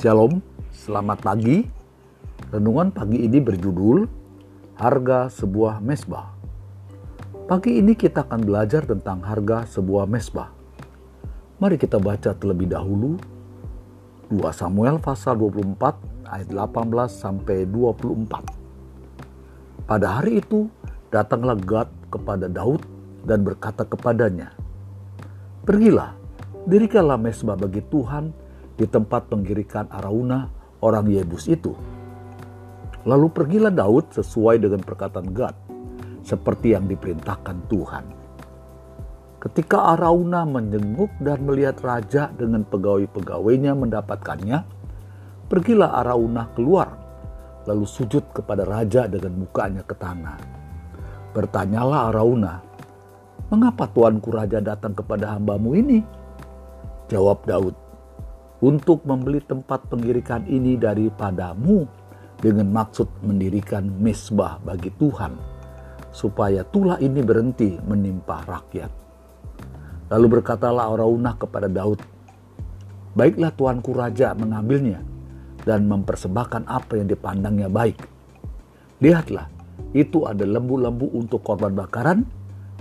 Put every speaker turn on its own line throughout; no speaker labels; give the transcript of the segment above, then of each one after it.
Shalom, selamat pagi. Renungan pagi ini berjudul Harga Sebuah Mesbah. Pagi ini kita akan belajar tentang harga sebuah mesbah. Mari kita baca terlebih dahulu 2 Samuel pasal 24 ayat 18 sampai 24. Pada hari itu datanglah Gad kepada Daud dan berkata kepadanya, Pergilah, dirikanlah mesbah bagi Tuhan di tempat penggirikan Arauna orang Yebus itu. Lalu pergilah Daud sesuai dengan perkataan Gad, seperti yang diperintahkan Tuhan. Ketika Arauna menjenguk dan melihat raja dengan pegawai-pegawainya mendapatkannya, pergilah Arauna keluar, lalu sujud kepada raja dengan mukanya ke tanah. Bertanyalah Arauna, mengapa tuanku raja datang kepada hambamu ini? Jawab Daud, untuk membeli tempat pengirikan ini daripadamu dengan maksud mendirikan mesbah bagi Tuhan, supaya tulah ini berhenti menimpa rakyat. Lalu berkatalah Araunah kepada Daud, Baiklah tuanku raja mengambilnya dan mempersembahkan apa yang dipandangnya baik. Lihatlah, itu ada lembu-lembu untuk korban bakaran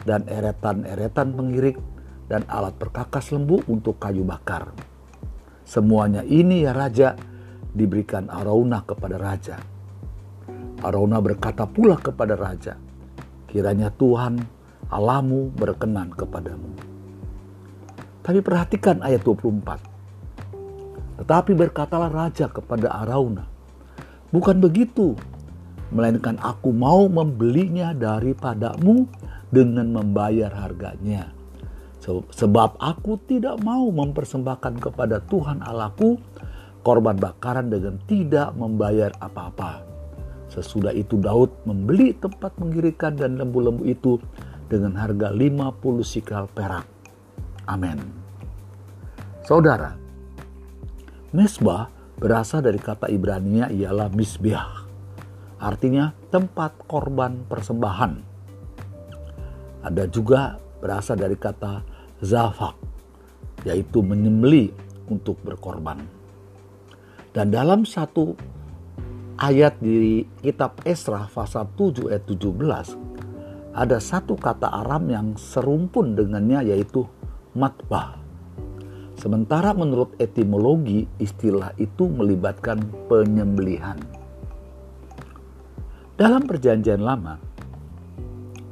dan eretan-eretan pengirik dan alat perkakas lembu untuk kayu bakar. Semuanya ini ya raja diberikan Arauna kepada raja. Arauna berkata pula kepada raja, kiranya Tuhan Alamu berkenan kepadamu. Tapi perhatikan ayat 24. Tetapi berkatalah raja kepada Arauna, bukan begitu, melainkan aku mau membelinya daripadamu dengan membayar harganya Sebab aku tidak mau mempersembahkan kepada Tuhan Allahku korban bakaran dengan tidak membayar apa-apa. Sesudah itu Daud membeli tempat mengirikan dan lembu-lembu itu dengan harga 50 sikal perak. Amin. Saudara, mesbah berasal dari kata Ibrania ialah misbah. Artinya tempat korban persembahan. Ada juga berasal dari kata zafak, yaitu menyembeli untuk berkorban. Dan dalam satu ayat di kitab Esra pasal 7 ayat 17 ada satu kata Aram yang serumpun dengannya yaitu matbah. Sementara menurut etimologi istilah itu melibatkan penyembelihan. Dalam perjanjian lama,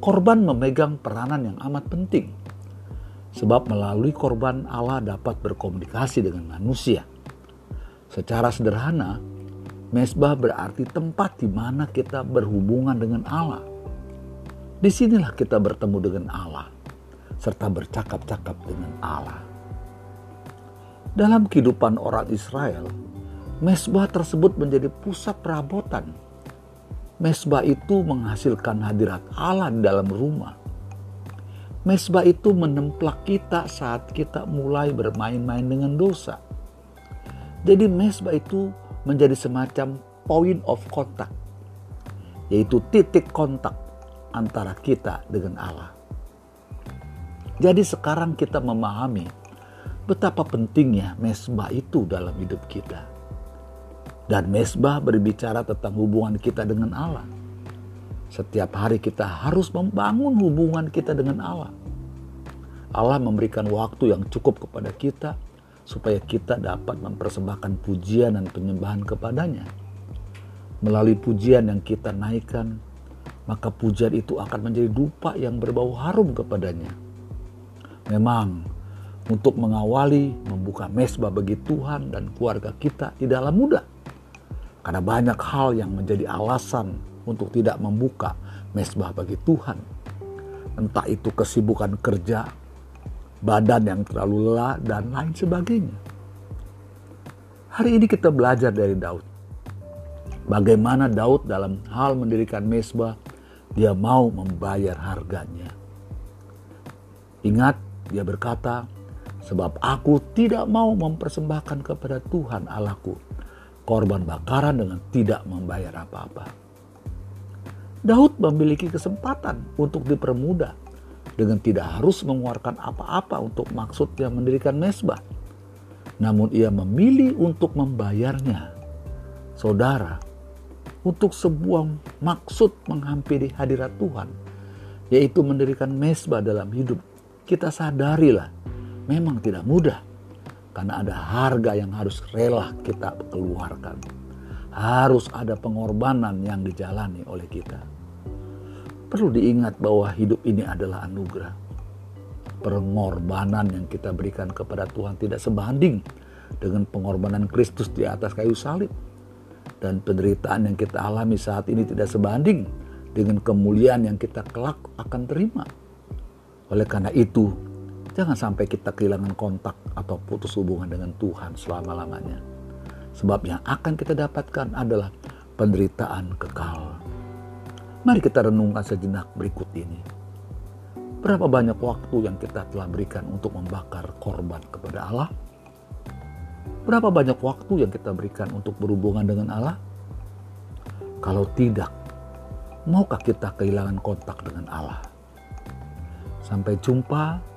korban memegang peranan yang amat penting Sebab melalui korban Allah dapat berkomunikasi dengan manusia. Secara sederhana, mesbah berarti tempat di mana kita berhubungan dengan Allah. Di sinilah kita bertemu dengan Allah, serta bercakap-cakap dengan Allah. Dalam kehidupan orang Israel, mesbah tersebut menjadi pusat perabotan. Mesbah itu menghasilkan hadirat Allah di dalam rumah Mesbah itu menemplak kita saat kita mulai bermain-main dengan dosa. Jadi mesbah itu menjadi semacam point of contact, yaitu titik kontak antara kita dengan Allah. Jadi sekarang kita memahami betapa pentingnya mesbah itu dalam hidup kita. Dan mesbah berbicara tentang hubungan kita dengan Allah. Setiap hari kita harus membangun hubungan kita dengan Allah. Allah memberikan waktu yang cukup kepada kita supaya kita dapat mempersembahkan pujian dan penyembahan kepadanya. Melalui pujian yang kita naikkan, maka pujian itu akan menjadi dupa yang berbau harum kepadanya. Memang untuk mengawali membuka mesbah bagi Tuhan dan keluarga kita tidaklah mudah. Karena banyak hal yang menjadi alasan untuk tidak membuka mesbah bagi Tuhan. Entah itu kesibukan kerja, badan yang terlalu lelah, dan lain sebagainya. Hari ini kita belajar dari Daud. Bagaimana Daud dalam hal mendirikan mesbah, dia mau membayar harganya. Ingat, dia berkata, sebab aku tidak mau mempersembahkan kepada Tuhan Allahku korban bakaran dengan tidak membayar apa-apa. Daud memiliki kesempatan untuk dipermudah dengan tidak harus mengeluarkan apa-apa untuk maksud yang mendirikan mesbah. namun ia memilih untuk membayarnya. Saudara, untuk sebuah maksud menghampiri hadirat Tuhan, yaitu mendirikan mesbah dalam hidup, kita sadarilah memang tidak mudah karena ada harga yang harus rela kita keluarkan. Harus ada pengorbanan yang dijalani oleh kita. Perlu diingat bahwa hidup ini adalah anugerah. Pengorbanan yang kita berikan kepada Tuhan tidak sebanding dengan pengorbanan Kristus di atas kayu salib. Dan penderitaan yang kita alami saat ini tidak sebanding dengan kemuliaan yang kita kelak akan terima. Oleh karena itu, Jangan sampai kita kehilangan kontak atau putus hubungan dengan Tuhan selama-lamanya. Sebab yang akan kita dapatkan adalah penderitaan kekal. Mari kita renungkan sejenak berikut ini. Berapa banyak waktu yang kita telah berikan untuk membakar korban kepada Allah? Berapa banyak waktu yang kita berikan untuk berhubungan dengan Allah? Kalau tidak, maukah kita kehilangan kontak dengan Allah? Sampai jumpa